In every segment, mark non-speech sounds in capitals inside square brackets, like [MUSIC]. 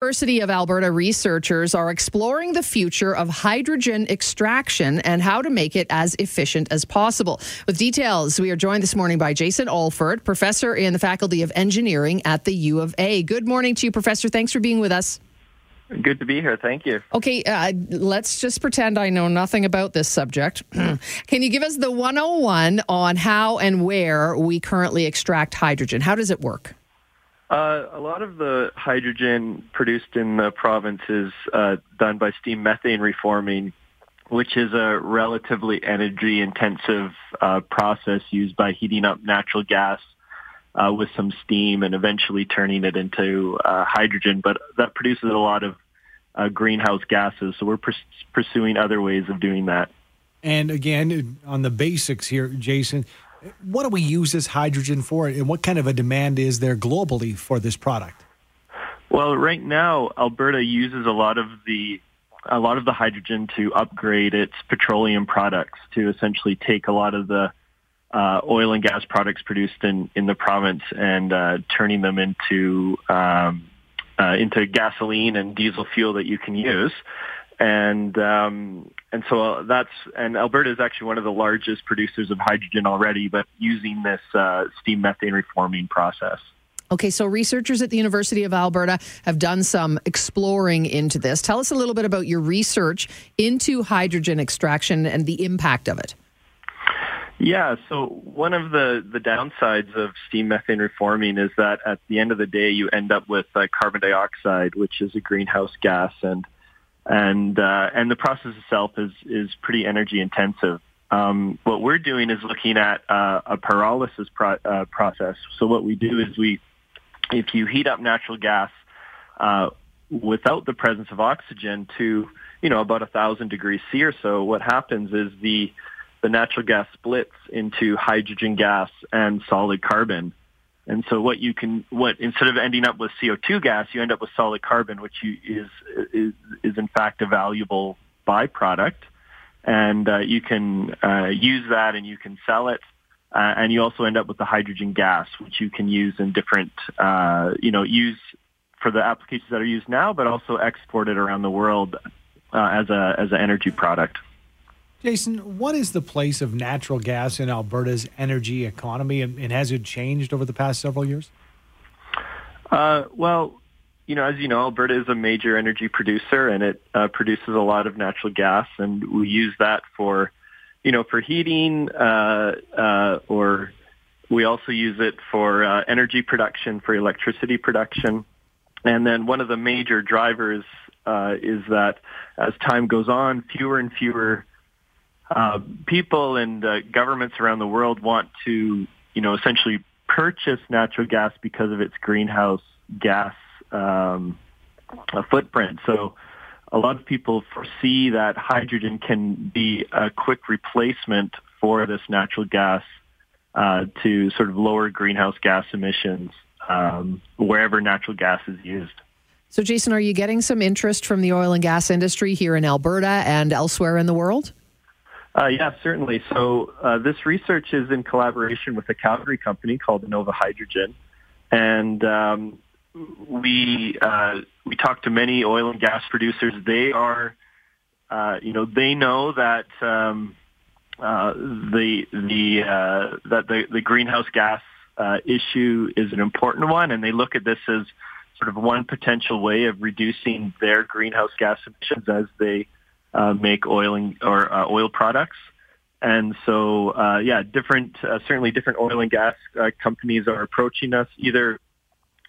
University of Alberta researchers are exploring the future of hydrogen extraction and how to make it as efficient as possible. With details, we are joined this morning by Jason Olfert, professor in the Faculty of Engineering at the U of A. Good morning to you, Professor. Thanks for being with us. Good to be here. Thank you. Okay, uh, let's just pretend I know nothing about this subject. [CLEARS THROAT] Can you give us the 101 on how and where we currently extract hydrogen? How does it work? Uh, a lot of the hydrogen produced in the province is uh, done by steam methane reforming, which is a relatively energy intensive uh, process used by heating up natural gas uh, with some steam and eventually turning it into uh, hydrogen. But that produces a lot of uh, greenhouse gases, so we're pers- pursuing other ways of doing that. And again, on the basics here, Jason, what do we use this hydrogen for, and what kind of a demand is there globally for this product? Well, right now, Alberta uses a lot of the a lot of the hydrogen to upgrade its petroleum products to essentially take a lot of the uh, oil and gas products produced in, in the province and uh, turning them into um, uh, into gasoline and diesel fuel that you can use and um, and so that's and Alberta is actually one of the largest producers of hydrogen already, but using this uh, steam methane reforming process. Okay, so researchers at the University of Alberta have done some exploring into this. Tell us a little bit about your research into hydrogen extraction and the impact of it. Yeah, so one of the, the downsides of steam methane reforming is that at the end of the day, you end up with uh, carbon dioxide, which is a greenhouse gas, and and uh, and the process itself is is pretty energy intensive. Um, what we're doing is looking at uh, a pyrolysis pro- uh, process. So what we do is we, if you heat up natural gas uh, without the presence of oxygen to you know about a thousand degrees C or so, what happens is the the natural gas splits into hydrogen gas and solid carbon. And so what you can, what instead of ending up with CO2 gas, you end up with solid carbon, which you, is, is, is in fact a valuable byproduct. And uh, you can uh, use that and you can sell it. Uh, and you also end up with the hydrogen gas, which you can use in different, uh, you know, use for the applications that are used now, but also export it around the world uh, as a as an energy product. Jason, what is the place of natural gas in Alberta's energy economy, and, has it changed over the past several years? Uh, well, you know, as you know, Alberta is a major energy producer, and it uh, produces a lot of natural gas, and we use that for, you know, for heating, uh, uh or we also use it for uh, energy production, for electricity production, and then one of the major drivers uh, is that as time goes on, fewer and fewer uh, people and uh, governments around the world want to, you know, essentially purchase natural gas because of its greenhouse gas um, footprint. So a lot of people foresee that hydrogen can be a quick replacement for this natural gas uh, to sort of lower greenhouse gas emissions um, wherever natural gas is used. So, Jason, are you getting some interest from the oil and gas industry here in Alberta and elsewhere in the world? Uh, yeah, certainly. So uh, this research is in collaboration with a Calgary company called Innova Hydrogen, and um, we uh, we talked to many oil and gas producers. They are, uh, you know, they know that um, uh, the the uh, that the, the greenhouse gas issue is an important one, and they look at this as sort of one potential way of reducing their greenhouse gas emissions as they uh, make oil and, or uh, oil products. And so, uh, yeah, different, uh, certainly different oil and gas uh, companies are approaching us either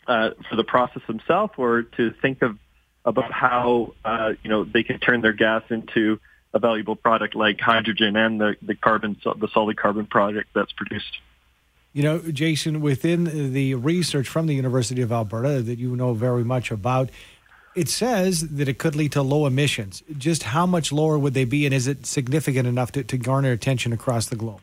uh, for the process themselves or to think of about how, uh, you know, they can turn their gas into a valuable product like hydrogen and the, the carbon, the solid carbon product that's produced. You know, Jason, within the research from the University of Alberta that you know very much about, it says that it could lead to low emissions. Just how much lower would they be, and is it significant enough to, to garner attention across the globe?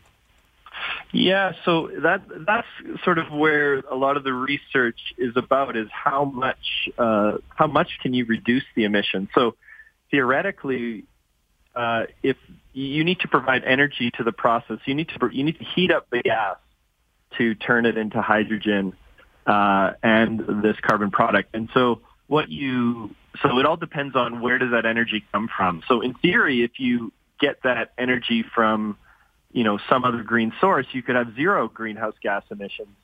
Yeah, so that that's sort of where a lot of the research is about is how much uh, how much can you reduce the emissions. So theoretically, uh, if you need to provide energy to the process, you need to you need to heat up the gas to turn it into hydrogen uh, and this carbon product. And so what you so it all depends on where does that energy come from. So in theory, if you get that energy from you know some other green source, you could have zero greenhouse gas emissions.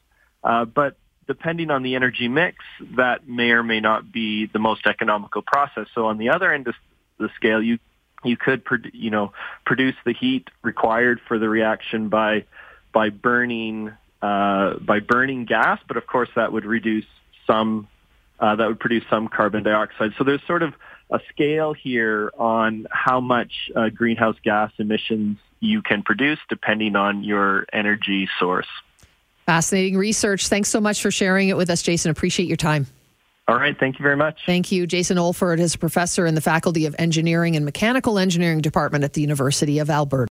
Uh, but depending on the energy mix, that may or may not be the most economical process. So on the other end of the scale, you you could you know produce the heat required for the reaction by by burning uh, by burning gas, but of course that would reduce some uh, that would produce some carbon dioxide. So there's sort of a scale here on how much uh, greenhouse gas emissions you can produce depending on your energy source. Fascinating research. Thanks so much for sharing it with us, Jason. Appreciate your time. All right. Thank you very much. Thank you. Jason Olfert is a professor in the Faculty of Engineering and Mechanical Engineering Department at the University of Alberta.